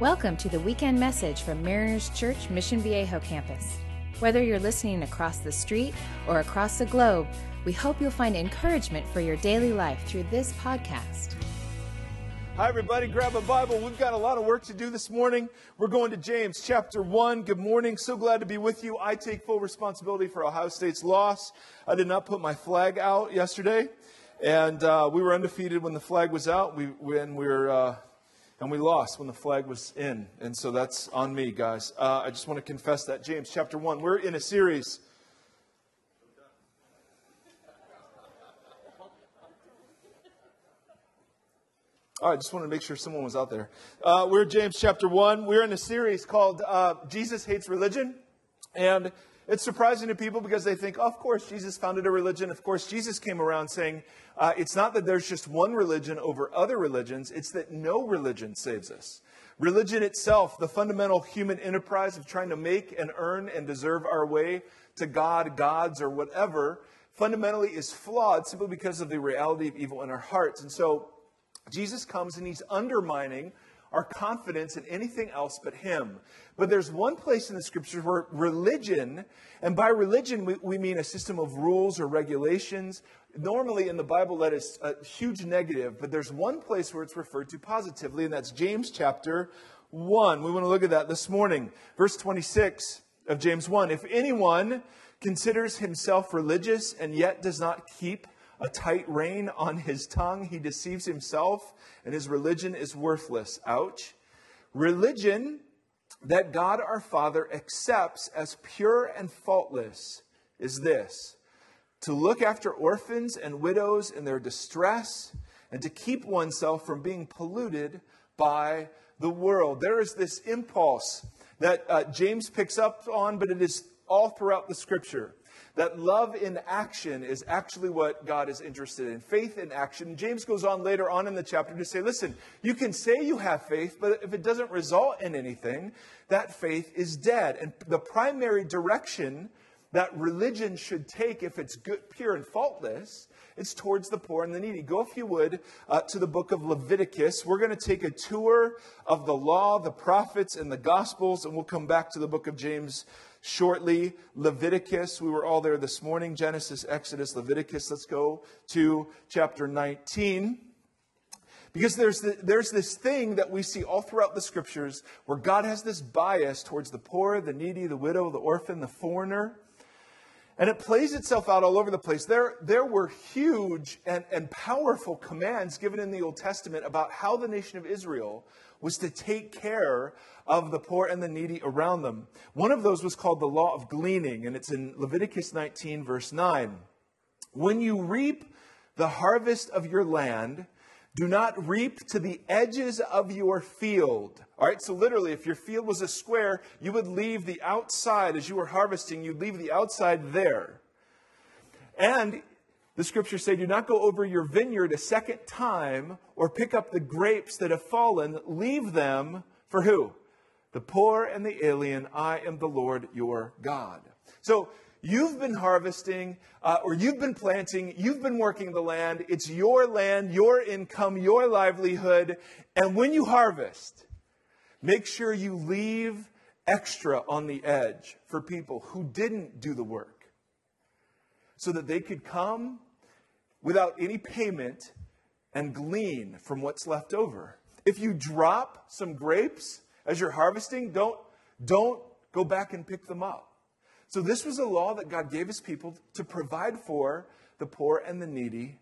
Welcome to the weekend message from Mariners Church Mission Viejo campus. Whether you're listening across the street or across the globe, we hope you'll find encouragement for your daily life through this podcast. Hi, everybody. Grab a Bible. We've got a lot of work to do this morning. We're going to James chapter 1. Good morning. So glad to be with you. I take full responsibility for Ohio State's loss. I did not put my flag out yesterday, and uh, we were undefeated when the flag was out. We, when we were. Uh, and we lost when the flag was in. And so that's on me, guys. Uh, I just want to confess that. James chapter 1. We're in a series. Oh, I just wanted to make sure someone was out there. Uh, we're James chapter 1. We're in a series called uh, Jesus Hates Religion. And it's surprising to people because they think, oh, of course, Jesus founded a religion. Of course, Jesus came around saying, uh, it's not that there's just one religion over other religions, it's that no religion saves us. Religion itself, the fundamental human enterprise of trying to make and earn and deserve our way to God, gods, or whatever, fundamentally is flawed simply because of the reality of evil in our hearts. And so Jesus comes and he's undermining our confidence in anything else but Him. But there's one place in the scriptures where religion, and by religion we, we mean a system of rules or regulations. Normally in the Bible that is a huge negative, but there's one place where it's referred to positively, and that's James chapter 1. We want to look at that this morning. Verse 26 of James 1. If anyone considers himself religious and yet does not keep a tight rein on his tongue. He deceives himself, and his religion is worthless. Ouch. Religion that God our Father accepts as pure and faultless is this to look after orphans and widows in their distress, and to keep oneself from being polluted by the world. There is this impulse that uh, James picks up on, but it is all throughout the scripture that love in action is actually what God is interested in. Faith in action. James goes on later on in the chapter to say, listen, you can say you have faith, but if it doesn't result in anything, that faith is dead. And the primary direction that religion should take, if it's good, pure and faultless, it's towards the poor and the needy. Go, if you would, uh, to the book of Leviticus. We're going to take a tour of the law, the prophets, and the gospels, and we'll come back to the book of James shortly. Leviticus, we were all there this morning. Genesis, Exodus, Leviticus. Let's go to chapter 19. Because there's, the, there's this thing that we see all throughout the scriptures where God has this bias towards the poor, the needy, the widow, the orphan, the foreigner. And it plays itself out all over the place. There, there were huge and, and powerful commands given in the Old Testament about how the nation of Israel was to take care of the poor and the needy around them. One of those was called the law of gleaning, and it's in Leviticus 19, verse 9. When you reap the harvest of your land, do not reap to the edges of your field. All right, so literally, if your field was a square, you would leave the outside as you were harvesting, you'd leave the outside there. And the scriptures say, Do not go over your vineyard a second time or pick up the grapes that have fallen. Leave them for who? The poor and the alien. I am the Lord your God. So you've been harvesting uh, or you've been planting, you've been working the land. It's your land, your income, your livelihood. And when you harvest, make sure you leave extra on the edge for people who didn't do the work so that they could come without any payment and glean from what's left over. If you drop some grapes as you're harvesting, don't, don't go back and pick them up. So, this was a law that God gave his people to provide for the poor and the needy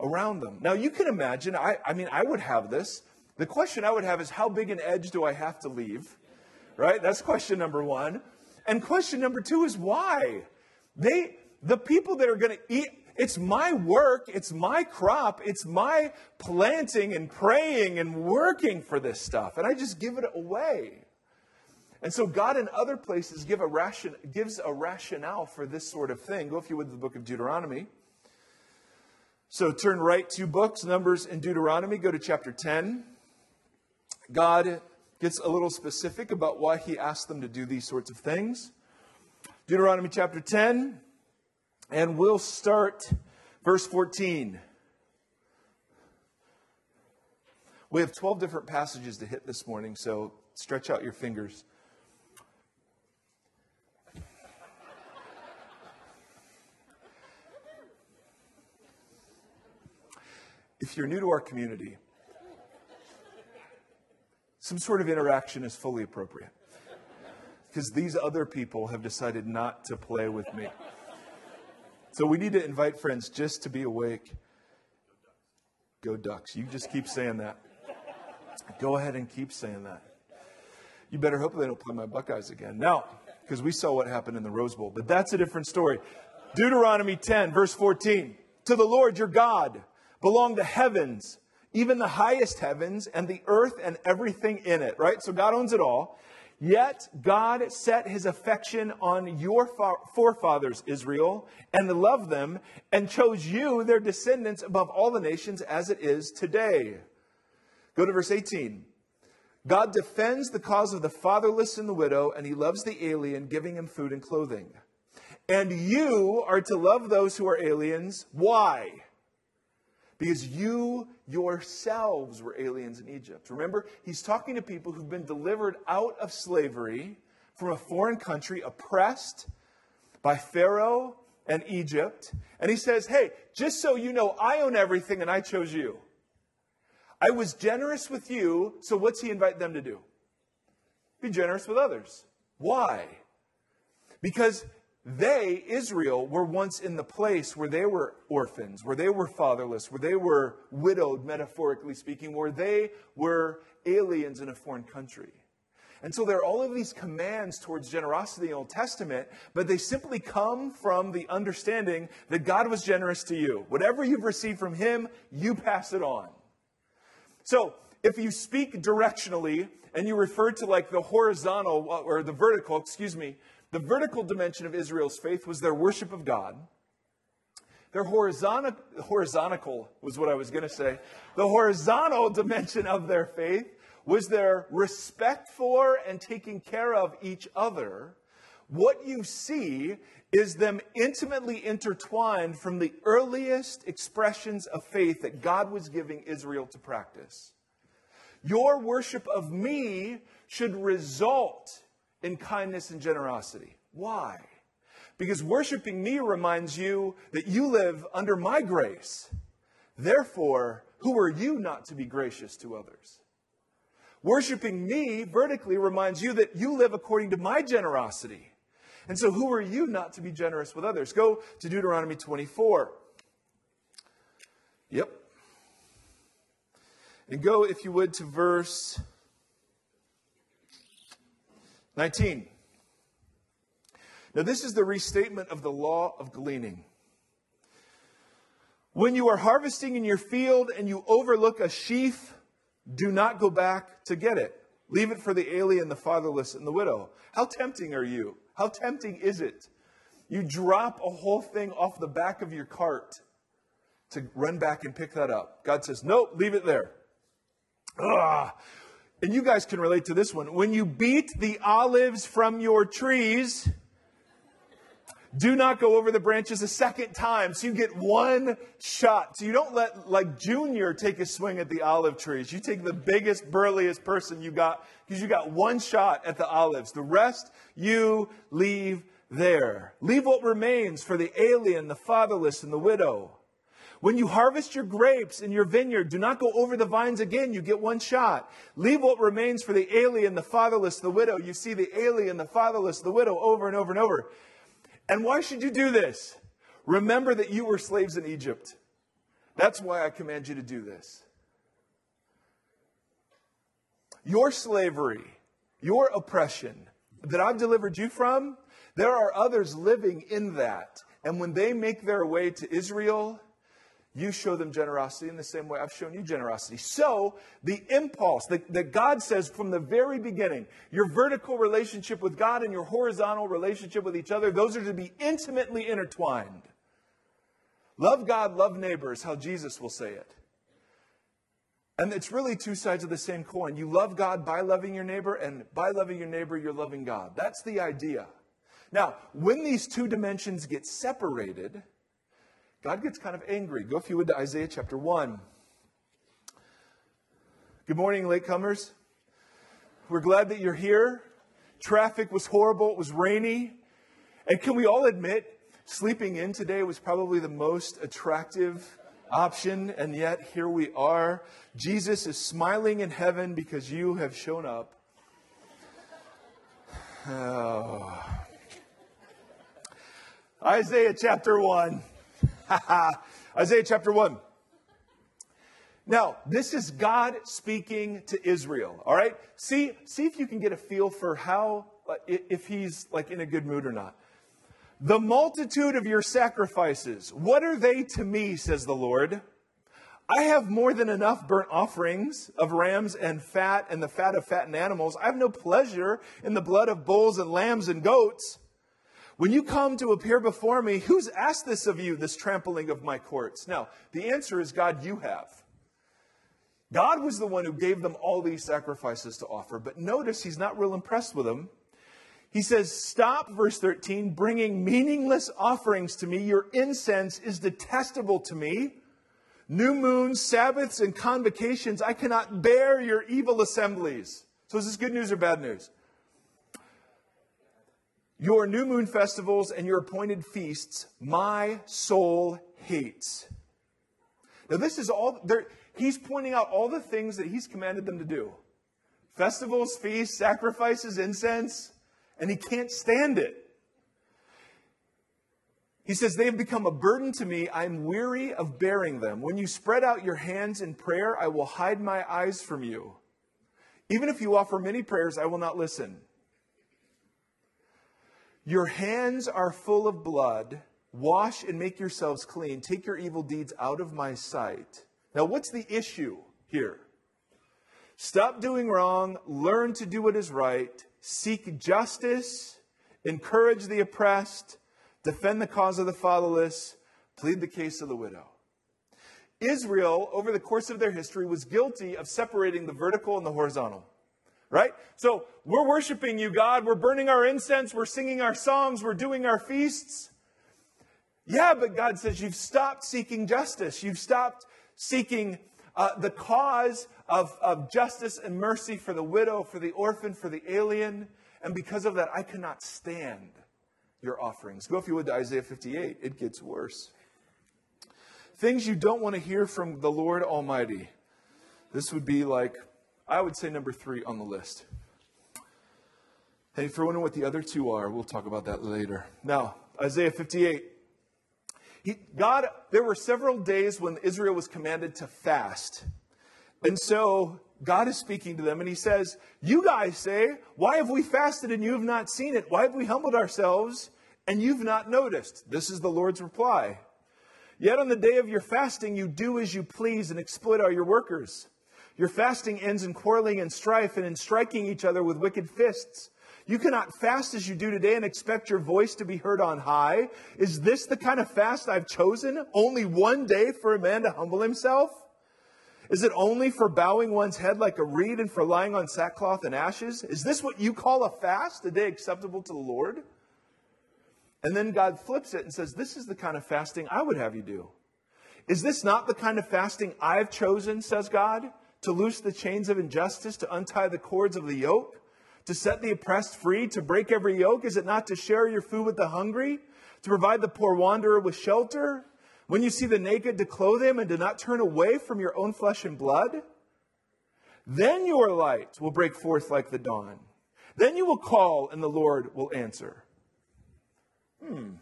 around them. Now, you can imagine, I, I mean, I would have this. The question I would have is, how big an edge do I have to leave? Right? That's question number one. And question number two is why? They, the people that are going to eat, it's my work, it's my crop, it's my planting and praying and working for this stuff. And I just give it away. And so God in other places give a ration, gives a rationale for this sort of thing. Go, if you would, to the book of Deuteronomy. So turn right two books, Numbers and Deuteronomy. Go to chapter 10. God gets a little specific about why he asked them to do these sorts of things. Deuteronomy chapter 10. And we'll start verse 14. We have 12 different passages to hit this morning, so stretch out your fingers. If you're new to our community, some sort of interaction is fully appropriate because these other people have decided not to play with me. So we need to invite friends just to be awake. Go Ducks. You just keep saying that. Go ahead and keep saying that. You better hope they don't play my Buckeyes again. Now, because we saw what happened in the Rose Bowl, but that's a different story. Deuteronomy 10, verse 14. To the Lord your God belong the heavens even the highest heavens and the earth and everything in it, right? So God owns it all. Yet God set his affection on your forefathers, Israel, and loved them, and chose you, their descendants, above all the nations as it is today. Go to verse 18. God defends the cause of the fatherless and the widow, and he loves the alien, giving him food and clothing. And you are to love those who are aliens. Why? Because you yourselves were aliens in Egypt. Remember, he's talking to people who've been delivered out of slavery from a foreign country, oppressed by Pharaoh and Egypt. And he says, Hey, just so you know, I own everything and I chose you. I was generous with you, so what's he invite them to do? Be generous with others. Why? Because they, Israel, were once in the place where they were orphans, where they were fatherless, where they were widowed, metaphorically speaking, where they were aliens in a foreign country. And so there are all of these commands towards generosity in the Old Testament, but they simply come from the understanding that God was generous to you. Whatever you've received from Him, you pass it on. So if you speak directionally and you refer to like the horizontal or the vertical, excuse me, the vertical dimension of Israel's faith was their worship of God. Their horizontal, horizontal was what I was going to say. The horizontal dimension of their faith was their respect for and taking care of each other. What you see is them intimately intertwined from the earliest expressions of faith that God was giving Israel to practice. Your worship of me should result in kindness and generosity. Why? Because worshiping me reminds you that you live under my grace. Therefore, who are you not to be gracious to others? Worshiping me vertically reminds you that you live according to my generosity. And so, who are you not to be generous with others? Go to Deuteronomy 24. Yep. And go, if you would, to verse 19. Now, this is the restatement of the law of gleaning. When you are harvesting in your field and you overlook a sheaf, do not go back to get it. Leave it for the alien, the fatherless, and the widow. How tempting are you? How tempting is it? You drop a whole thing off the back of your cart to run back and pick that up. God says, Nope, leave it there. Ugh and you guys can relate to this one. When you beat the olives from your trees, do not go over the branches a second time. So you get one shot. So you don't let like Junior take a swing at the olive trees. You take the biggest, burliest person you got because you got one shot at the olives. The rest you leave there. Leave what remains for the alien, the fatherless, and the widow. When you harvest your grapes in your vineyard, do not go over the vines again. You get one shot. Leave what remains for the alien, the fatherless, the widow. You see the alien, the fatherless, the widow over and over and over. And why should you do this? Remember that you were slaves in Egypt. That's why I command you to do this. Your slavery, your oppression that I've delivered you from, there are others living in that. And when they make their way to Israel, you show them generosity in the same way I've shown you generosity. So, the impulse that, that, God says from the very beginning, your vertical relationship with God and your horizontal relationship with each other, those are to be intimately intertwined. Love God, love neighbors, how Jesus will say it. And it's really two sides of the same coin. You love God by loving your neighbor, and by loving your neighbor, you're loving God. That's the idea. Now, when these two dimensions get separated, God gets kind of angry. Go, if you would, to Isaiah chapter 1. Good morning, latecomers. We're glad that you're here. Traffic was horrible, it was rainy. And can we all admit, sleeping in today was probably the most attractive option, and yet here we are. Jesus is smiling in heaven because you have shown up. Oh. Isaiah chapter 1. Isaiah chapter 1. Now, this is God speaking to Israel, all right? See, see if you can get a feel for how, uh, if he's like in a good mood or not. The multitude of your sacrifices, what are they to me, says the Lord? I have more than enough burnt offerings of rams and fat and the fat of fattened animals. I have no pleasure in the blood of bulls and lambs and goats. When you come to appear before me, who's asked this of you, this trampling of my courts? Now, the answer is God, you have. God was the one who gave them all these sacrifices to offer. But notice he's not real impressed with them. He says, Stop, verse 13, bringing meaningless offerings to me. Your incense is detestable to me. New moons, Sabbaths, and convocations, I cannot bear your evil assemblies. So, is this good news or bad news? Your new moon festivals and your appointed feasts, my soul hates. Now, this is all, he's pointing out all the things that he's commanded them to do festivals, feasts, sacrifices, incense, and he can't stand it. He says, They have become a burden to me. I'm weary of bearing them. When you spread out your hands in prayer, I will hide my eyes from you. Even if you offer many prayers, I will not listen. Your hands are full of blood. Wash and make yourselves clean. Take your evil deeds out of my sight. Now, what's the issue here? Stop doing wrong, learn to do what is right, seek justice, encourage the oppressed defend the cause of the fatherless, plead the case of the widow. Israel, over the course of their history, was guilty of separating the vertical and the horizontal. Right? So we're worshiping you, God. We're burning our incense. We're singing our songs. We're doing our feasts. Yeah, but God says you've stopped seeking justice. You've stopped seeking uh, the cause of, of justice and mercy for the widow, for the orphan, for the alien. And because of that, I cannot stand your offerings. Go, if you would, to Isaiah 58. It gets worse. Things you don't want to hear from the Lord Almighty. This would be like, I would say, number three on the list. Hey, if you're wondering what the other two are, we'll talk about that later. Now, Isaiah 58. He, God, there were several days when Israel was commanded to fast. And so God is speaking to them and he says, You guys say, Why have we fasted and you have not seen it? Why have we humbled ourselves and you've not noticed? This is the Lord's reply. Yet on the day of your fasting, you do as you please and exploit all your workers. Your fasting ends in quarreling and strife and in striking each other with wicked fists. You cannot fast as you do today and expect your voice to be heard on high. Is this the kind of fast I've chosen? Only one day for a man to humble himself? Is it only for bowing one's head like a reed and for lying on sackcloth and ashes? Is this what you call a fast, a day acceptable to the Lord? And then God flips it and says, This is the kind of fasting I would have you do. Is this not the kind of fasting I've chosen, says God, to loose the chains of injustice, to untie the cords of the yoke, to set the oppressed free, to break every yoke? Is it not to share your food with the hungry, to provide the poor wanderer with shelter? When you see the naked, to clothe him and to not turn away from your own flesh and blood? Then your light will break forth like the dawn. Then you will call and the Lord will answer. Hmm.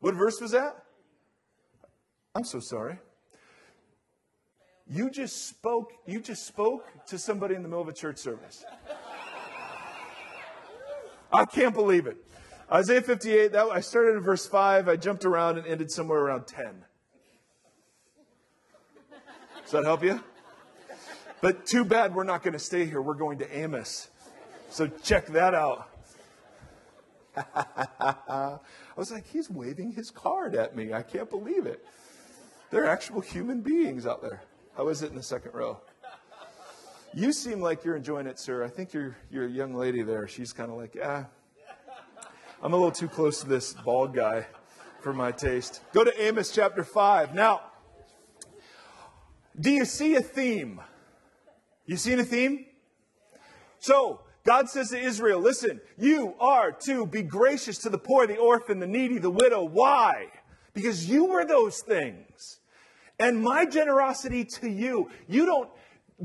What verse was that? I'm so sorry. You just spoke, you just spoke to somebody in the middle of a church service. I can't believe it. Isaiah 58, that, I started in verse 5. I jumped around and ended somewhere around 10. Does that help you? But too bad we're not going to stay here. We're going to Amos. So check that out. I was like, he's waving his card at me. I can't believe it. There are actual human beings out there. How is it in the second row? You seem like you're enjoying it, sir. I think you're, a young lady there. She's kind of like, ah, I'm a little too close to this bald guy for my taste. Go to Amos chapter 5. Now, Do you see a theme? You seen a theme? So, God says to Israel, listen, you are to be gracious to the poor, the orphan, the needy, the widow. Why? Because you were those things. And my generosity to you, you don't,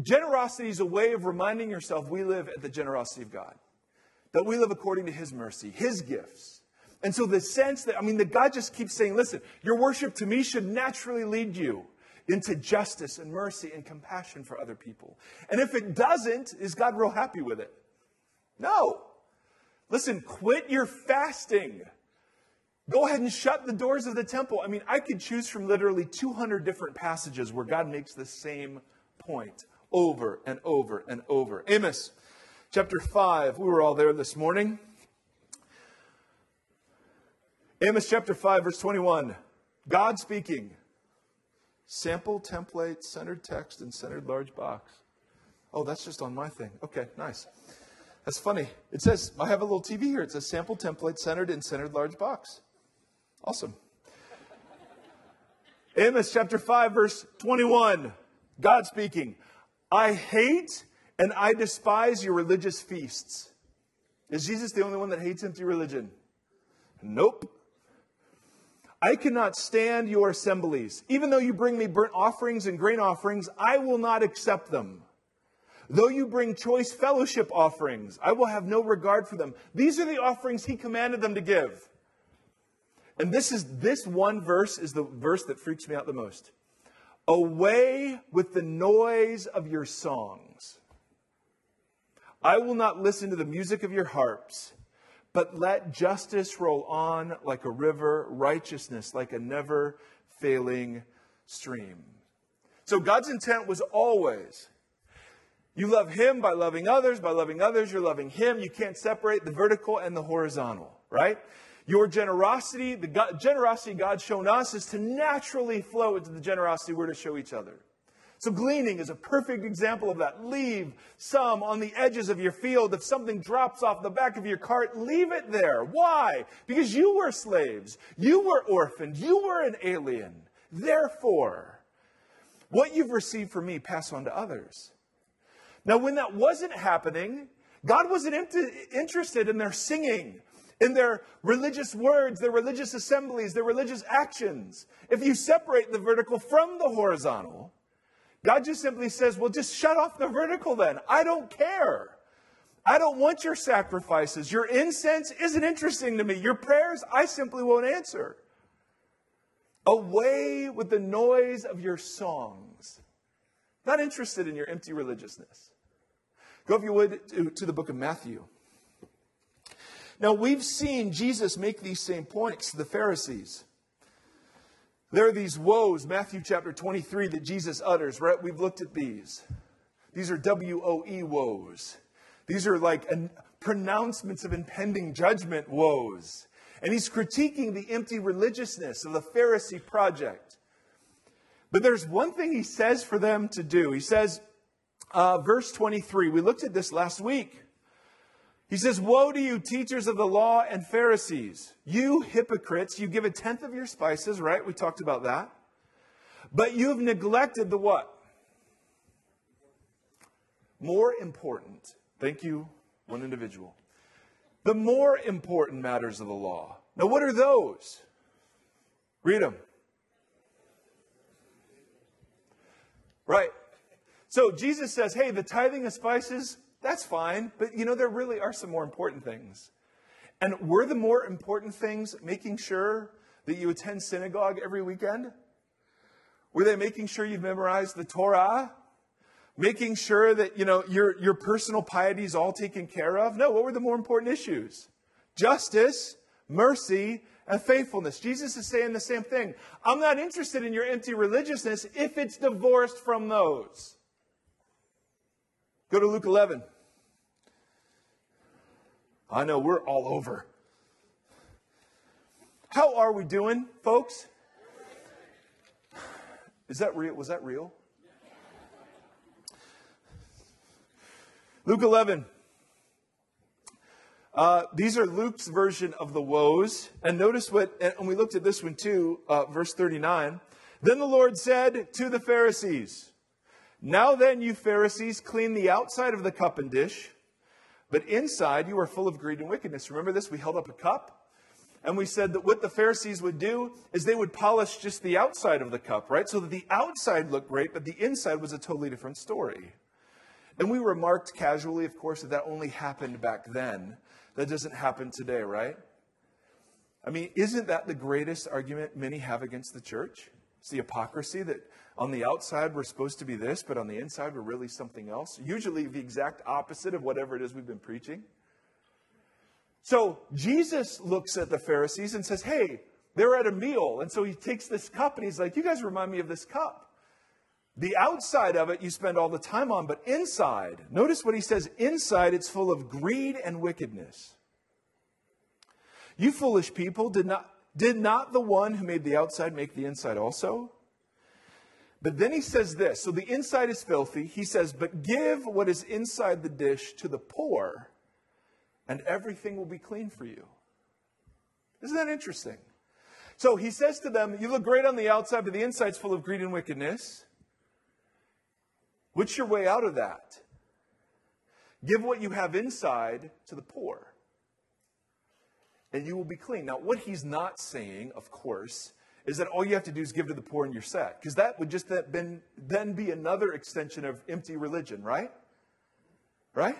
generosity is a way of reminding yourself we live at the generosity of God, that we live according to His mercy, His gifts. And so the sense that, I mean, that God just keeps saying, listen, your worship to me should naturally lead you into justice and mercy and compassion for other people. And if it doesn't, is God real happy with it? No. Listen, quit your fasting. Go ahead and shut the doors of the temple. I mean, I could choose from literally 200 different passages where God makes the same point over and over and over. Amos chapter 5, we were all there this morning. Amos chapter 5, verse 21. God speaking. Sample, template, centered text, and centered large box. Oh, that's just on my thing. Okay, nice. That's funny. It says, I have a little TV here. It says sample, template, centered, and centered large box. Awesome. Amos chapter 5, verse 21. God speaking. I hate and I despise your religious feasts. Is Jesus the only one that hates empty religion? Nope. I cannot stand your assemblies. Even though you bring me burnt offerings and grain offerings, I will not accept them. Though you bring choice fellowship offerings, I will have no regard for them. These are the offerings he commanded them to give. And this is this one verse is the verse that freaks me out the most. Away with the noise of your songs. I will not listen to the music of your harps. But let justice roll on like a river, righteousness like a never failing stream. So God's intent was always you love Him by loving others. By loving others, you're loving Him. You can't separate the vertical and the horizontal, right? Your generosity, the God, generosity God's shown us, is to naturally flow into the generosity we're to show each other. So, gleaning is a perfect example of that. Leave some on the edges of your field. If something drops off the back of your cart, leave it there. Why? Because you were slaves. You were orphaned. You were an alien. Therefore, what you've received from me, pass on to others. Now, when that wasn't happening, God wasn't interested in their singing, in their religious words, their religious assemblies, their religious actions. If you separate the vertical from the horizontal, God just simply says, well, just shut off the vertical then. I don't care. I don't want your sacrifices. Your incense isn't interesting to me. Your prayers, I simply won't answer. Away with the noise of your songs. Not interested in your empty religiousness. Go, if you would, to, to the book of Matthew. Now, we've seen Jesus make these same points to the Pharisees. There are these woes, Matthew chapter 23, that Jesus utters, right? We've looked at these. These are W O E woes. These are like an, pronouncements of impending judgment woes. And he's critiquing the empty religiousness of the Pharisee project. But there's one thing he says for them to do. He says, uh, verse 23, we looked at this last week. He says, Woe to you, teachers of the law and Pharisees, you hypocrites, you give a tenth of your spices, right? We talked about that. But you've neglected the what? More important. Thank you, one individual. The more important matters of the law. Now, what are those? Read them. Right. So Jesus says, hey, the tithing of spices, that's fine, but you know, there really are some more important things. And were the more important things making sure that you attend synagogue every weekend? Were they making sure you've memorized the Torah? Making sure that, you know, your, your personal piety is all taken care of? No, what were the more important issues? Justice, mercy, and faithfulness. Jesus is saying the same thing. I'm not interested in your empty religiousness if it's divorced from those. Go to Luke 11. I know we're all over. How are we doing, folks? Is that real? Was that real? Luke 11. Uh, these are Luke's version of the woes. And notice what, and we looked at this one too, uh, verse 39. Then the Lord said to the Pharisees, Now then, you Pharisees, clean the outside of the cup and dish, but inside you are full of greed and wickedness. Remember this? We held up a cup and we said that what the Pharisees would do is they would polish just the outside of the cup, right? So that the outside looked great, but the inside was a totally different story. And we remarked casually, of course, that that only happened back then. That doesn't happen today, right? I mean, isn't that the greatest argument many have against the church? It's the hypocrisy that on the outside we're supposed to be this, but on the inside we're really something else. Usually the exact opposite of whatever it is we've been preaching. So Jesus looks at the Pharisees and says, Hey, they're at a meal. And so he takes this cup and he's like, You guys remind me of this cup. The outside of it you spend all the time on, but inside, notice what he says inside, it's full of greed and wickedness. You foolish people, did not, did not the one who made the outside make the inside also? But then he says this so the inside is filthy. He says, But give what is inside the dish to the poor and everything will be clean for you. Isn't that interesting? So he says to them, You look great on the outside, but the inside's full of greed and wickedness. What's your way out of that? Give what you have inside to the poor, and you will be clean. Now, what he's not saying, of course, is that all you have to do is give to the poor and you're set. Because that would just then be another extension of empty religion, right? Right?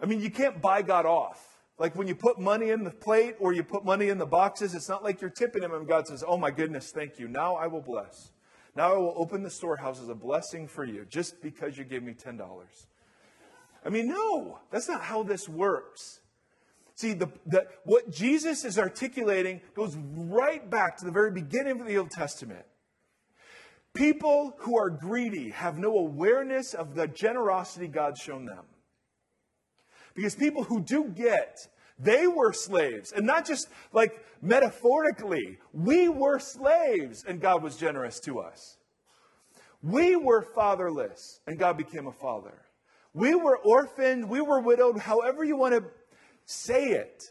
I mean, you can't buy God off. Like when you put money in the plate or you put money in the boxes, it's not like you're tipping him and God says, Oh my goodness, thank you. Now I will bless. Now I will open the storehouse as a blessing for you just because you gave me $10. I mean, no, that's not how this works. See, the, the, what Jesus is articulating goes right back to the very beginning of the Old Testament. People who are greedy have no awareness of the generosity God's shown them. Because people who do get, they were slaves. And not just like metaphorically, we were slaves and God was generous to us. We were fatherless and God became a father. We were orphaned, we were widowed, however you want to say it.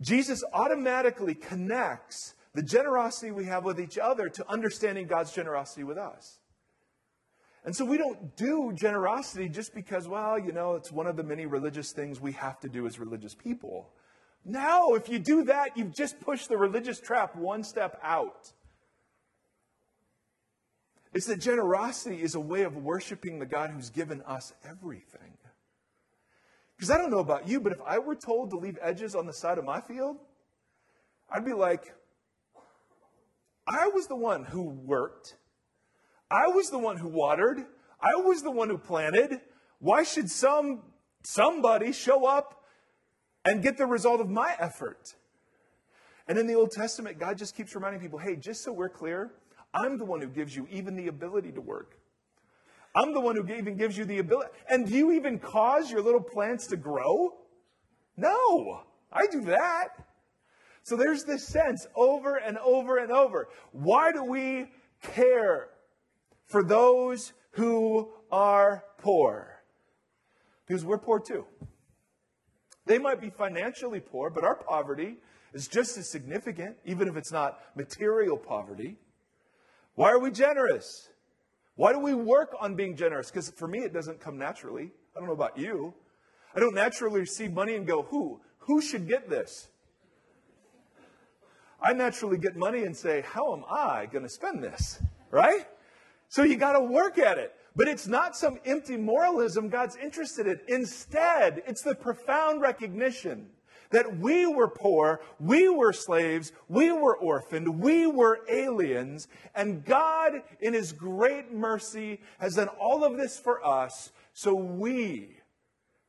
Jesus automatically connects the generosity we have with each other to understanding God's generosity with us. And so we don't do generosity just because, well, you know, it's one of the many religious things we have to do as religious people. No, if you do that, you've just pushed the religious trap one step out. It's that generosity is a way of worshiping the God who's given us everything. Because I don't know about you, but if I were told to leave edges on the side of my field, I'd be like, I was the one who worked I was the one who watered. I was the one who planted. Why should some somebody show up and get the result of my effort? And in the Old Testament, God just keeps reminding people, hey, just so we're clear, I'm the one who gives you even the ability to work. I'm the one who even gives you the ability. And do you even cause your little plants to grow? No, I do that. So there's this sense over and over and over. Why do we care for those who are poor. Because we're poor too. They might be financially poor, but our poverty is just as significant, even if it's not material poverty. Why are we generous? Why do we work on being generous? Because for me, it doesn't come naturally. I don't know about you. I don't naturally receive money and go, who? Who should get this? I naturally get money and say, how am I going to spend this? Right? So you got to work at it. But it's not some empty moralism God's interested in. Instead, it's the profound recognition that we were poor, we were slaves, we were orphaned, we were aliens, and God, in His great mercy, has done all of this for us so we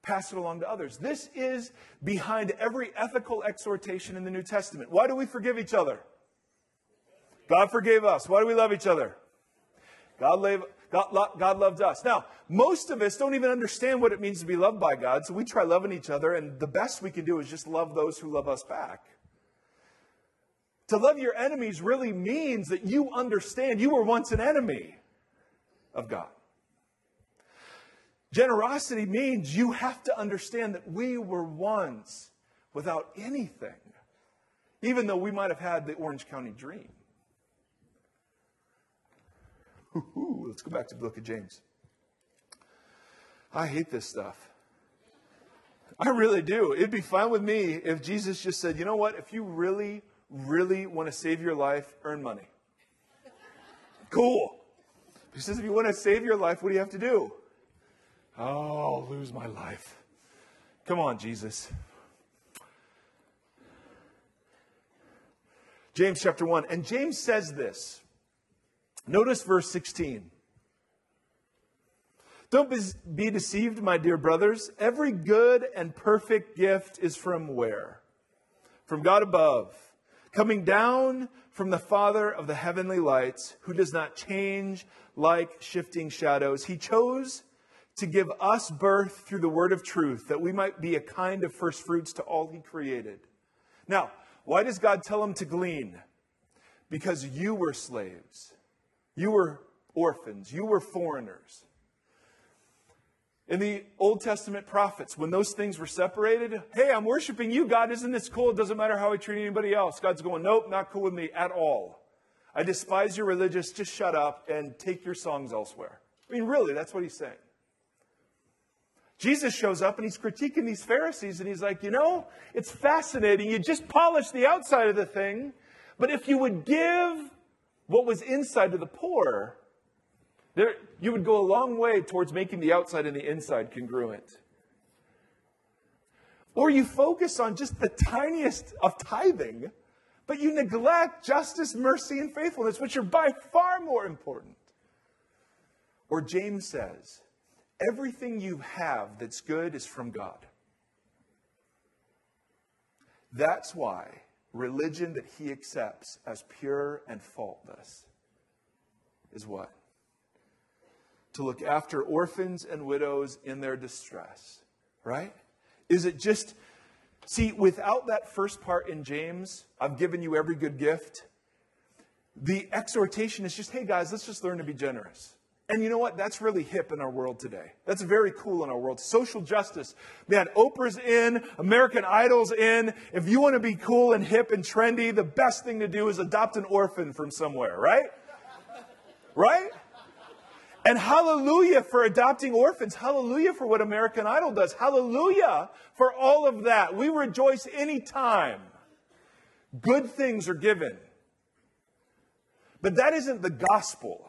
pass it along to others. This is behind every ethical exhortation in the New Testament. Why do we forgive each other? God forgave us. Why do we love each other? God, God, God loved us. Now, most of us don't even understand what it means to be loved by God, so we try loving each other, and the best we can do is just love those who love us back. To love your enemies really means that you understand you were once an enemy of God. Generosity means you have to understand that we were once without anything, even though we might have had the Orange County dream. Let's go back to the book of James. I hate this stuff. I really do. It'd be fine with me if Jesus just said, you know what? If you really, really want to save your life, earn money. Cool. He says, if you want to save your life, what do you have to do? Oh, I'll lose my life. Come on, Jesus. James chapter 1. And James says this. Notice verse 16. Don't be deceived, my dear brothers. Every good and perfect gift is from where? From God above, coming down from the Father of the heavenly lights, who does not change like shifting shadows. He chose to give us birth through the word of truth, that we might be a kind of first fruits to all he created. Now, why does God tell him to glean? Because you were slaves, you were orphans, you were foreigners. In the Old Testament prophets, when those things were separated, hey, I'm worshiping you, God. Isn't this cool? It doesn't matter how I treat anybody else. God's going, nope, not cool with me at all. I despise your religious. Just shut up and take your songs elsewhere. I mean, really, that's what he's saying. Jesus shows up and he's critiquing these Pharisees and he's like, you know, it's fascinating. You just polish the outside of the thing, but if you would give what was inside to the poor, there, you would go a long way towards making the outside and the inside congruent. Or you focus on just the tiniest of tithing, but you neglect justice, mercy, and faithfulness, which are by far more important. Or James says, everything you have that's good is from God. That's why religion that he accepts as pure and faultless is what? to look after orphans and widows in their distress, right? Is it just, see, without that first part in James, I've given you every good gift, the exhortation is just, hey guys, let's just learn to be generous. And you know what? That's really hip in our world today. That's very cool in our world. Social justice. Man, Oprah's in, American Idol's in. If you want to be cool and hip and trendy, the best thing to do is adopt an orphan from somewhere, right? Right? And hallelujah for adopting orphans. Hallelujah for what American Idol does. Hallelujah for all of that. We rejoice anytime good things are given. But that isn't the gospel.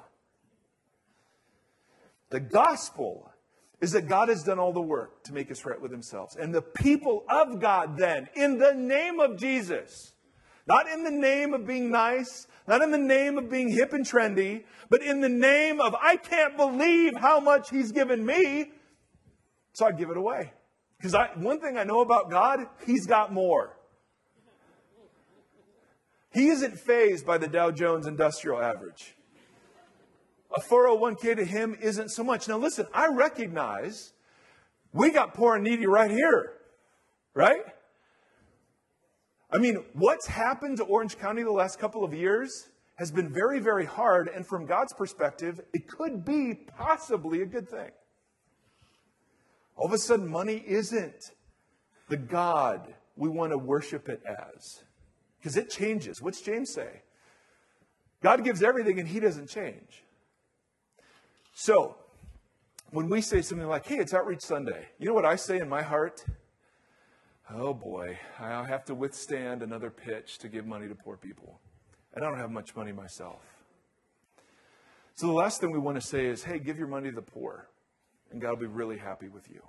The gospel is that God has done all the work to make us right with Himself. And the people of God, then, in the name of Jesus, not in the name of being nice, not in the name of being hip and trendy, but in the name of, I can't believe how much He's given me. So I give it away. Because one thing I know about God, He's got more. He isn't fazed by the Dow Jones Industrial Average. A 401k to Him isn't so much. Now, listen, I recognize we got poor and needy right here, right? I mean, what's happened to Orange County the last couple of years has been very, very hard. And from God's perspective, it could be possibly a good thing. All of a sudden, money isn't the God we want to worship it as. Because it changes. What's James say? God gives everything and he doesn't change. So, when we say something like, hey, it's Outreach Sunday, you know what I say in my heart? oh boy, I'll have to withstand another pitch to give money to poor people. And I don't have much money myself. So the last thing we want to say is, hey, give your money to the poor, and God will be really happy with you.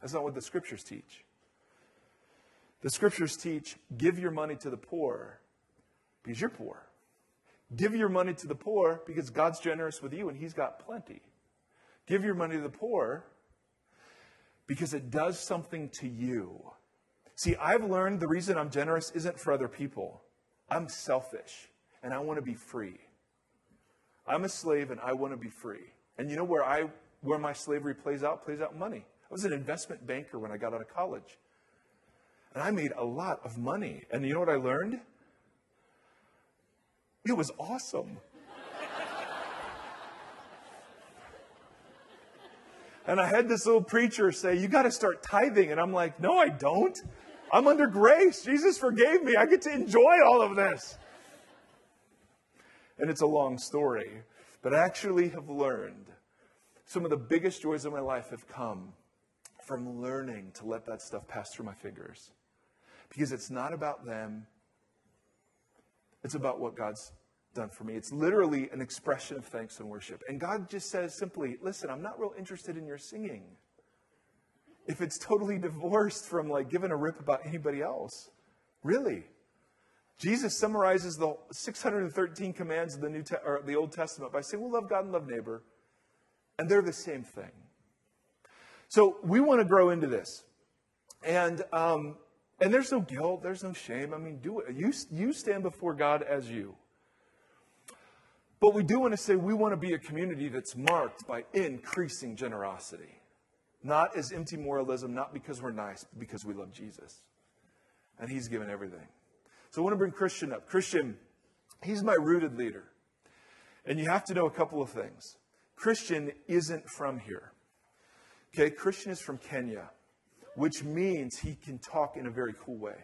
That's not what the scriptures teach. The scriptures teach, give your money to the poor because you're poor. Give your money to the poor because God's generous with you and He's got plenty. Give your money to the poor because it does something to you. See, I've learned the reason I'm generous isn't for other people. I'm selfish and I want to be free. I'm a slave and I want to be free. And you know where I where my slavery plays out? Plays out money. I was an investment banker when I got out of college. And I made a lot of money. And you know what I learned? It was awesome. and I had this little preacher say, You got to start tithing. And I'm like, No, I don't. I'm under grace. Jesus forgave me. I get to enjoy all of this. And it's a long story. But I actually have learned some of the biggest joys of my life have come from learning to let that stuff pass through my fingers. Because it's not about them, it's about what God's done for me. It's literally an expression of thanks and worship. And God just says simply, listen, I'm not real interested in your singing. If it's totally divorced from like giving a rip about anybody else, really. Jesus summarizes the 613 commands of the New Te- or the Old Testament by saying, "We'll love God and love neighbor," and they're the same thing. So we want to grow into this, and um, and there's no guilt, there's no shame. I mean, do it. You you stand before God as you. But we do want to say we want to be a community that's marked by increasing generosity, not as empty moralism, not because we're nice, but because we love Jesus, and He's given everything. So I want to bring Christian up. Christian, he's my rooted leader. And you have to know a couple of things. Christian isn't from here. Okay, Christian is from Kenya, which means he can talk in a very cool way.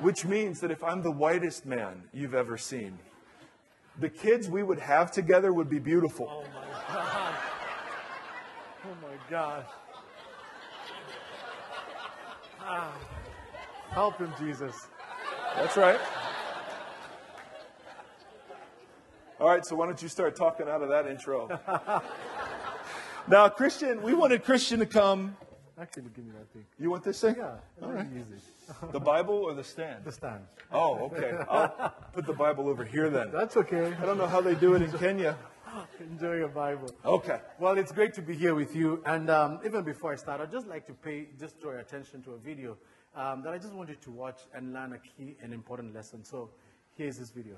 which means that if I'm the whitest man you've ever seen, the kids we would have together would be beautiful. Oh my God. Oh my God. Ah. Help him, Jesus. That's right. All right, so why don't you start talking out of that intro? now, Christian, we wanted Christian to come. Actually, give me that thing. You want this thing? Yeah, All right. easy. The Bible or the stand? The stand. Oh, okay. I'll put the Bible over here then. That's okay. I don't know how they do it in Kenya. Enjoy your Bible. Okay. Well, it's great to be here with you. And um, even before I start, I'd just like to pay, just draw your attention to a video um, that I just wanted to watch and learn a key and important lesson. So here's this video.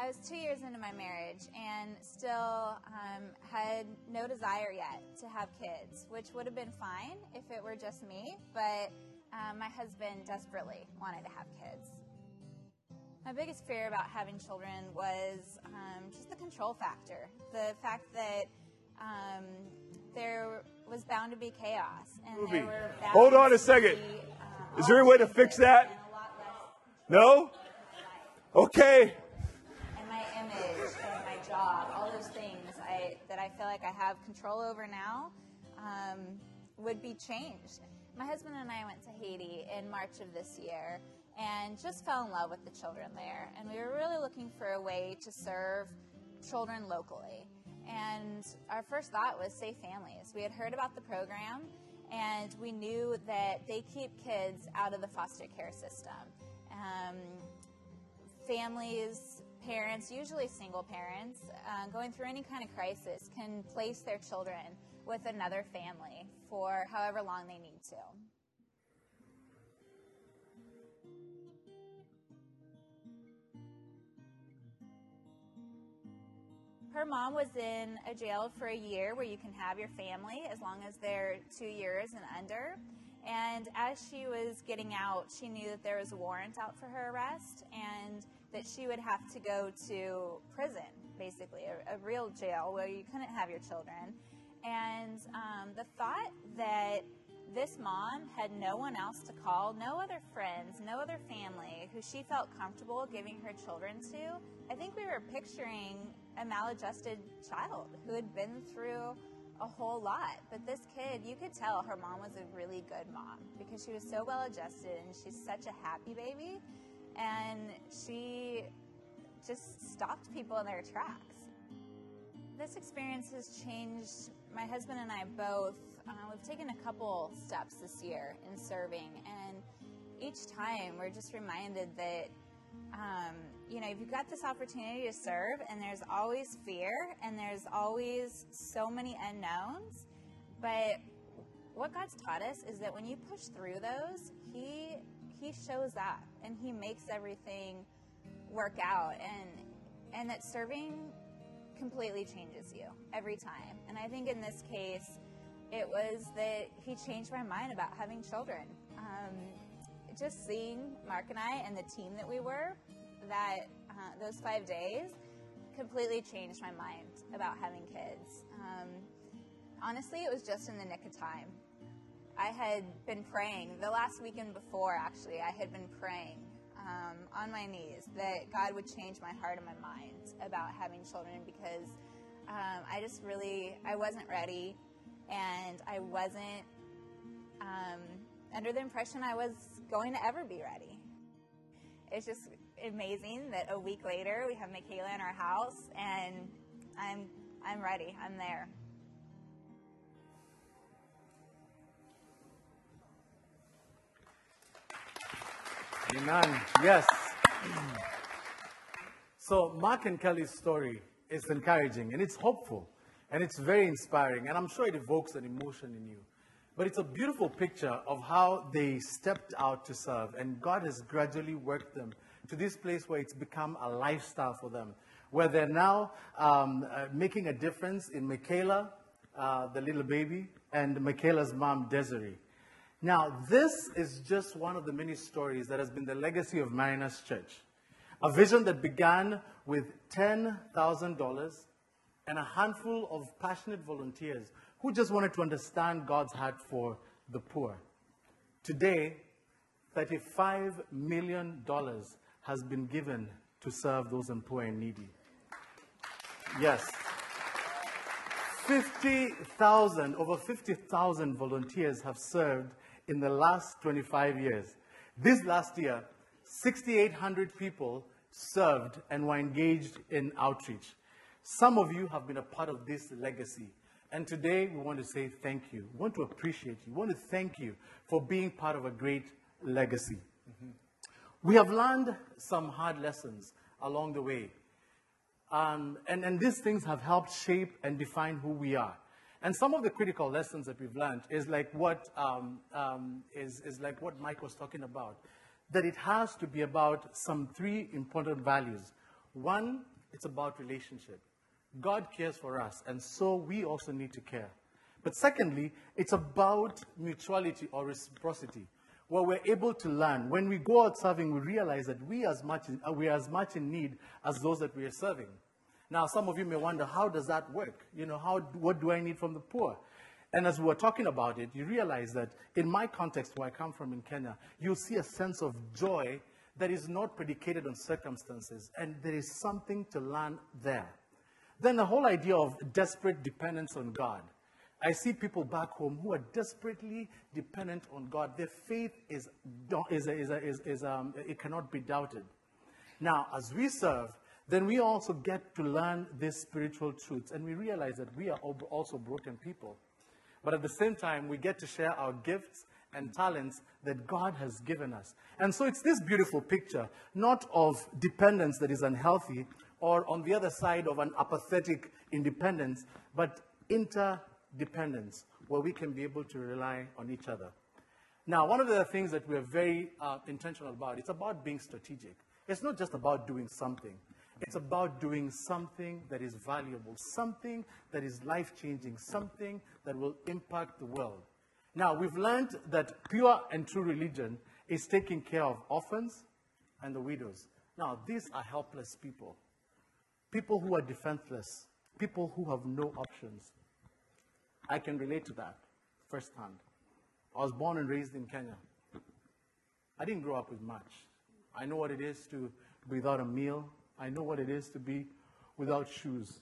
I was two years into my marriage and still um, had no desire yet to have kids, which would have been fine if it were just me, but um, my husband desperately wanted to have kids. My biggest fear about having children was um, just the control factor. The fact that um, there was bound to be chaos. And there were Hold on a second. be, um, Is there a way to fix that? and a lot less No? Okay. and my image and my job, all those things I, that I feel like I have control over now, um, would be changed. My husband and I went to Haiti in March of this year and just fell in love with the children there. And we were really looking for a way to serve children locally. And our first thought was Safe Families. We had heard about the program and we knew that they keep kids out of the foster care system. Um, families, parents, usually single parents, uh, going through any kind of crisis can place their children with another family for however long they need to. Her mom was in a jail for a year where you can have your family as long as they're two years and under. And as she was getting out, she knew that there was a warrant out for her arrest and that she would have to go to prison, basically, a, a real jail where you couldn't have your children. And um, the thought that this mom had no one else to call, no other friends, no other family who she felt comfortable giving her children to, I think we were picturing a maladjusted child who had been through a whole lot. But this kid, you could tell her mom was a really good mom because she was so well adjusted and she's such a happy baby. And she just stopped people in their tracks. This experience has changed my husband and I both. Uh, we've taken a couple steps this year in serving, and each time we're just reminded that um, you know, if you've got this opportunity to serve, and there's always fear, and there's always so many unknowns. But what God's taught us is that when you push through those, He He shows up, and He makes everything work out, and and that serving completely changes you every time. And I think in this case, it was that He changed my mind about having children. Um, just seeing Mark and I and the team that we were, that uh, those five days completely changed my mind about having kids. Um, honestly, it was just in the nick of time. I had been praying the last weekend before, actually, I had been praying um, on my knees that God would change my heart and my mind about having children because um, I just really I wasn't ready, and I wasn't um, under the impression I was going to ever be ready. It's just amazing that a week later we have Michaela in our house, and I'm I'm ready. I'm there. Amen. Yes. So, Mark and Kelly's story is encouraging and it's hopeful and it's very inspiring, and I'm sure it evokes an emotion in you. But it's a beautiful picture of how they stepped out to serve, and God has gradually worked them to this place where it's become a lifestyle for them, where they're now um, uh, making a difference in Michaela, uh, the little baby, and Michaela's mom, Desiree. Now, this is just one of the many stories that has been the legacy of Mariners Church. A vision that began with $10,000 and a handful of passionate volunteers who just wanted to understand God's heart for the poor. Today, $35 million has been given to serve those in poor and needy. Yes. 50,000, over 50,000 volunteers have served in the last 25 years. This last year, 6,800 people served and were engaged in outreach. Some of you have been a part of this legacy. And today we want to say thank you. We want to appreciate you. We want to thank you for being part of a great legacy. Mm-hmm. We have learned some hard lessons along the way. Um, and, and these things have helped shape and define who we are. And some of the critical lessons that we've learned is like what, um, um, is, is like what Mike was talking about. That it has to be about some three important values. One, it's about relationship. God cares for us, and so we also need to care. But secondly, it's about mutuality or reciprocity, where we're able to learn. When we go out serving, we realize that we, as much in, we are as much in need as those that we are serving. Now, some of you may wonder, how does that work? You know, how, what do I need from the poor? And as we were talking about it, you realize that in my context, where I come from in Kenya, you'll see a sense of joy that is not predicated on circumstances, and there is something to learn there. Then the whole idea of desperate dependence on God. I see people back home who are desperately dependent on God. Their faith is, is, is, is, is um, it cannot be doubted. Now, as we serve, then we also get to learn these spiritual truths, and we realize that we are also broken people. But at the same time, we get to share our gifts and talents that God has given us. And so it's this beautiful picture, not of dependence that is unhealthy, or on the other side of an apathetic independence, but interdependence, where we can be able to rely on each other. Now, one of the things that we're very uh, intentional about, it's about being strategic. It's not just about doing something. It's about doing something that is valuable, something that is life changing, something that will impact the world. Now, we've learned that pure and true religion is taking care of orphans and the widows. Now, these are helpless people, people who are defenseless, people who have no options. I can relate to that firsthand. I was born and raised in Kenya. I didn't grow up with much. I know what it is to be without a meal, I know what it is to be without shoes.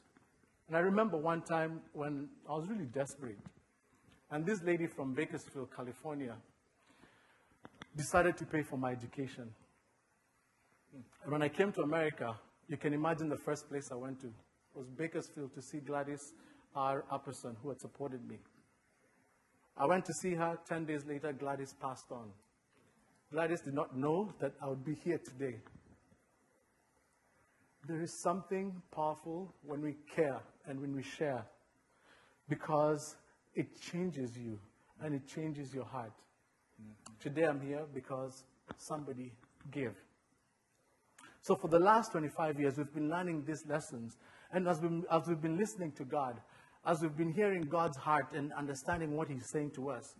And I remember one time when I was really desperate. And this lady from Bakersfield, California, decided to pay for my education. And when I came to America, you can imagine the first place I went to was Bakersfield to see Gladys R. Apperson, who had supported me. I went to see her. Ten days later, Gladys passed on. Gladys did not know that I would be here today. There is something powerful when we care and when we share because it changes you and it changes your heart. Mm-hmm. Today I'm here because somebody gave. So for the last 25 years, we've been learning these lessons. And as, we, as we've been listening to God, as we've been hearing God's heart and understanding what He's saying to us,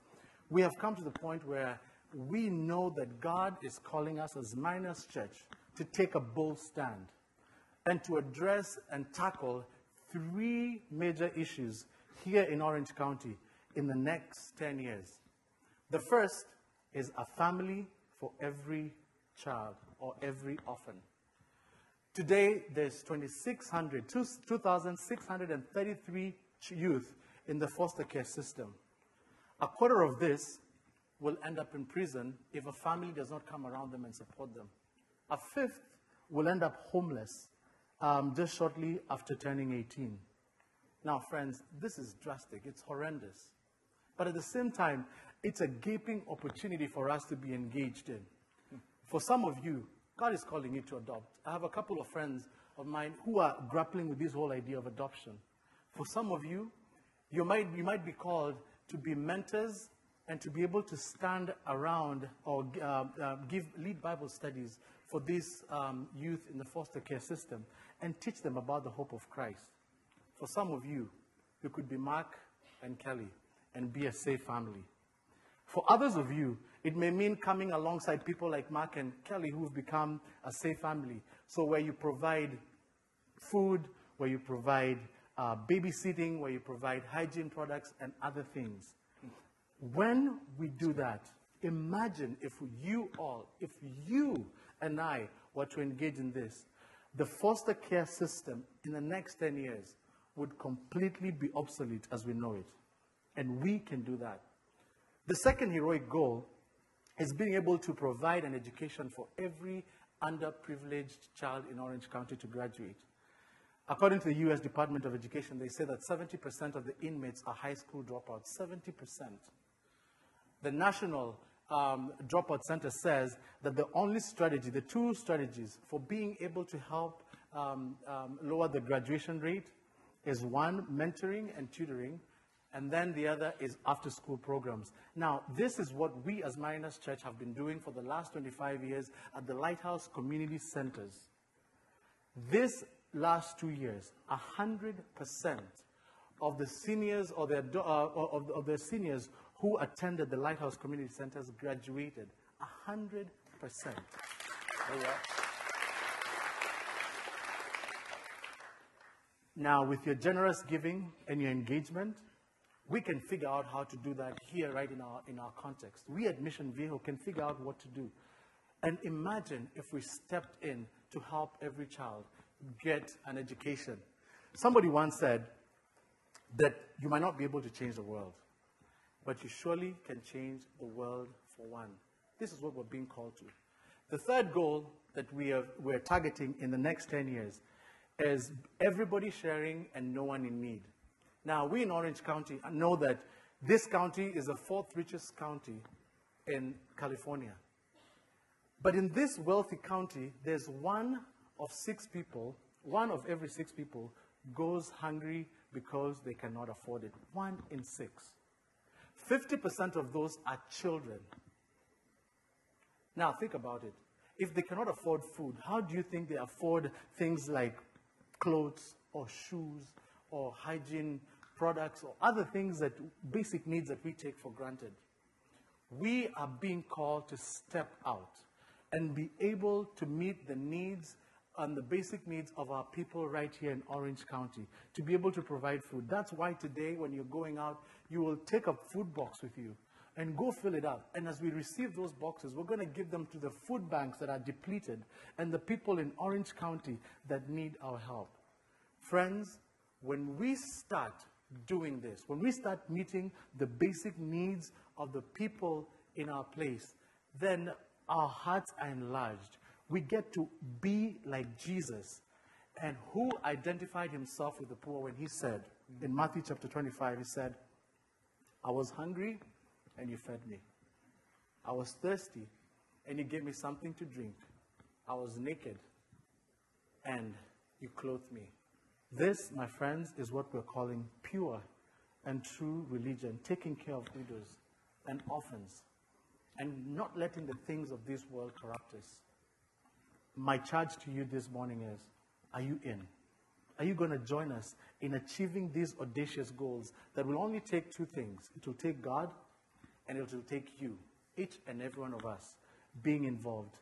we have come to the point where we know that God is calling us as Mariners Church to take a bold stand and to address and tackle three major issues here in Orange County in the next 10 years. The first is a family for every child. or every orphan. Today, there's 2,600, 2,633 youth in the foster care system. A quarter of this will end up in prison if a family does not come around them and support them. A fifth will end up homeless um, just shortly after turning 18. Now, friends, this is drastic. It's horrendous. But at the same time, it's a gaping opportunity for us to be engaged in. For some of you, God is calling you to adopt. I have a couple of friends of mine who are grappling with this whole idea of adoption. For some of you, you might, you might be called to be mentors and to be able to stand around or uh, uh, give lead Bible studies for these um, youth in the foster care system and teach them about the hope of Christ. For some of you, you could be Mark and Kelly and be a safe family. For others of you, it may mean coming alongside people like Mark and Kelly who've become a safe family. So, where you provide food, where you provide uh, babysitting, where you provide hygiene products and other things. When we do that, imagine if you all, if you and I were to engage in this, the foster care system in the next 10 years would completely be obsolete as we know it. And we can do that. The second heroic goal is being able to provide an education for every underprivileged child in Orange County to graduate. According to the U.S. Department of Education, they say that 70% of the inmates are high school dropouts. 70%. The National um, Dropout Center says that the only strategy, the two strategies for being able to help um, um, lower the graduation rate is one, mentoring and tutoring, and then the other is after school programs. Now, this is what we as Mariners Church have been doing for the last 25 years at the Lighthouse Community Centers. This last two years, 100% of the seniors or their, uh, of, of their seniors who attended the Lighthouse Community Centers graduated. 100%. Oh, yeah. Now, with your generous giving and your engagement, we can figure out how to do that here, right in our, in our context. We at Mission Viejo can figure out what to do. And imagine if we stepped in to help every child get an education. Somebody once said that you might not be able to change the world, but you surely can change the world for one. This is what we're being called to. The third goal that we are, we're targeting in the next 10 years is everybody sharing and no one in need. Now, we in Orange County know that this county is the fourth richest county in California. But in this wealthy county, there's one of six people, one of every six people goes hungry because they cannot afford it. One in six. 50% of those are children. Now, think about it. If they cannot afford food, how do you think they afford things like clothes or shoes or hygiene products or other things that basic needs that we take for granted? We are being called to step out and be able to meet the needs and the basic needs of our people right here in Orange County to be able to provide food. That's why today, when you're going out, you will take a food box with you and go fill it up. And as we receive those boxes, we're going to give them to the food banks that are depleted and the people in Orange County that need our help. Friends, when we start doing this, when we start meeting the basic needs of the people in our place, then our hearts are enlarged we get to be like Jesus. And who identified himself with the poor when he said, in Matthew chapter 25, he said, I was hungry and you fed me. I was thirsty and you gave me something to drink. I was naked and you clothed me. This, my friends, is what we're calling pure and true religion, taking care of widows and orphans and not letting the things of this world corrupt us my charge to you this morning is are you in? Are you going to join us in achieving these audacious goals that will only take two things? It will take God and it will take you, each and every one of us, being involved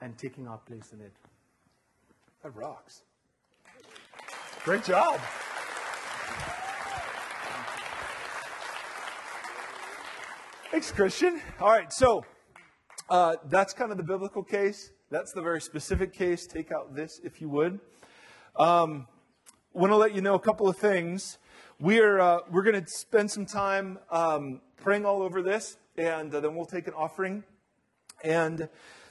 and taking our place in it. That rocks. Great job. Thanks, Christian. All right, so uh, that's kind of the biblical case. That's the very specific case. Take out this if you would. Um, want to let you know a couple of things. We're, uh, we're going to spend some time um, praying all over this, and uh, then we'll take an offering. And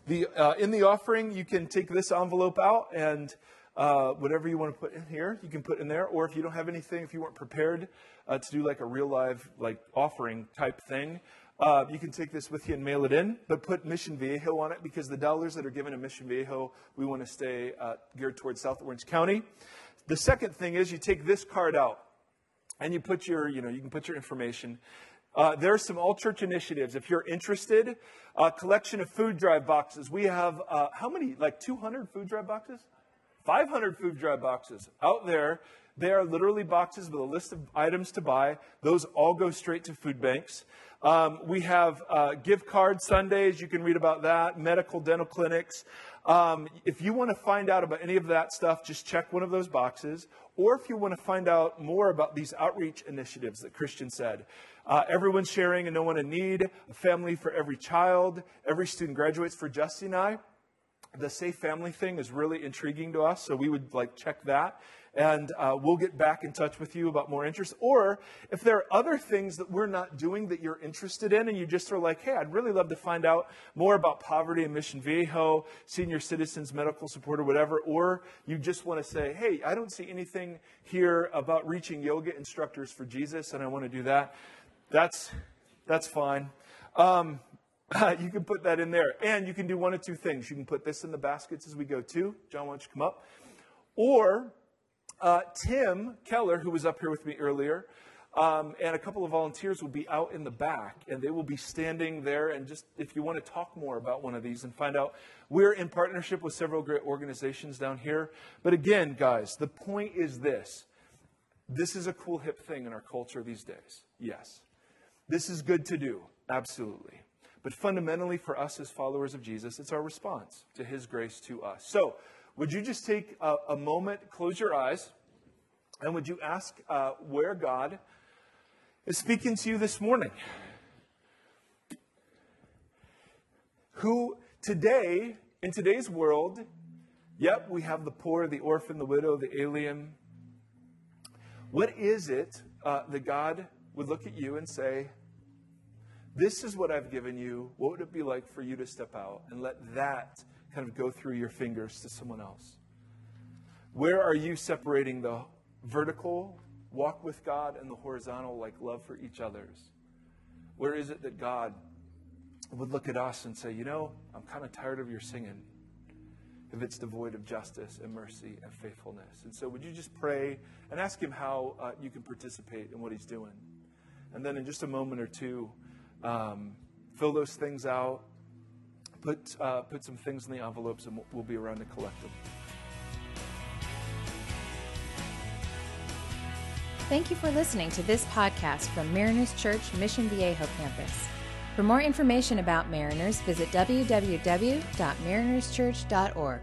the, uh, in the offering, you can take this envelope out and uh, whatever you want to put in here, you can put in there. Or if you don't have anything, if you weren't prepared uh, to do like a real live like offering type thing, uh, you can take this with you and mail it in, but put Mission Viejo on it because the dollars that are given to Mission Viejo, we want to stay uh, geared towards South Orange County. The second thing is you take this card out and you put your, you know, you can put your information. Uh, there are some all church initiatives. If you're interested, a collection of food drive boxes. We have uh, how many? Like 200 food drive boxes? 500 food drive boxes out there. They are literally boxes with a list of items to buy. Those all go straight to food banks. Um, we have uh, gift card Sundays. You can read about that. Medical, dental clinics. Um, if you want to find out about any of that stuff, just check one of those boxes. Or if you want to find out more about these outreach initiatives that Christian said, uh, everyone's sharing and no one in need, a family for every child, every student graduates for Justy and I. The safe family thing is really intriguing to us, so we would like check that and uh, we'll get back in touch with you about more interest. Or if there are other things that we're not doing that you're interested in, and you just are like, hey, I'd really love to find out more about poverty and Mission Viejo, senior citizens medical support, or whatever, or you just want to say, hey, I don't see anything here about reaching yoga instructors for Jesus, and I want to do that, that's, that's fine. Um, you can put that in there. And you can do one of two things. You can put this in the baskets as we go too. John, why don't you come up? Or uh, Tim Keller, who was up here with me earlier, um, and a couple of volunteers will be out in the back, and they will be standing there. And just if you want to talk more about one of these and find out, we're in partnership with several great organizations down here. But again, guys, the point is this this is a cool, hip thing in our culture these days. Yes. This is good to do, absolutely. But fundamentally, for us as followers of Jesus, it's our response to his grace to us. So, would you just take a, a moment, close your eyes, and would you ask uh, where God is speaking to you this morning? Who today, in today's world, yep, we have the poor, the orphan, the widow, the alien. What is it uh, that God would look at you and say, This is what I've given you. What would it be like for you to step out and let that kind of go through your fingers to someone else? Where are you separating the vertical walk with God and the horizontal, like love for each other's? Where is it that God would look at us and say, you know, I'm kind of tired of your singing if it's devoid of justice and mercy and faithfulness? And so, would you just pray and ask Him how uh, you can participate in what He's doing? And then, in just a moment or two, um, fill those things out put, uh, put some things in the envelopes and we'll be around to collect them. Thank you for listening to this podcast from Mariners Church Mission Viejo campus. For more information about Mariners, visit www.marinerschurch.org.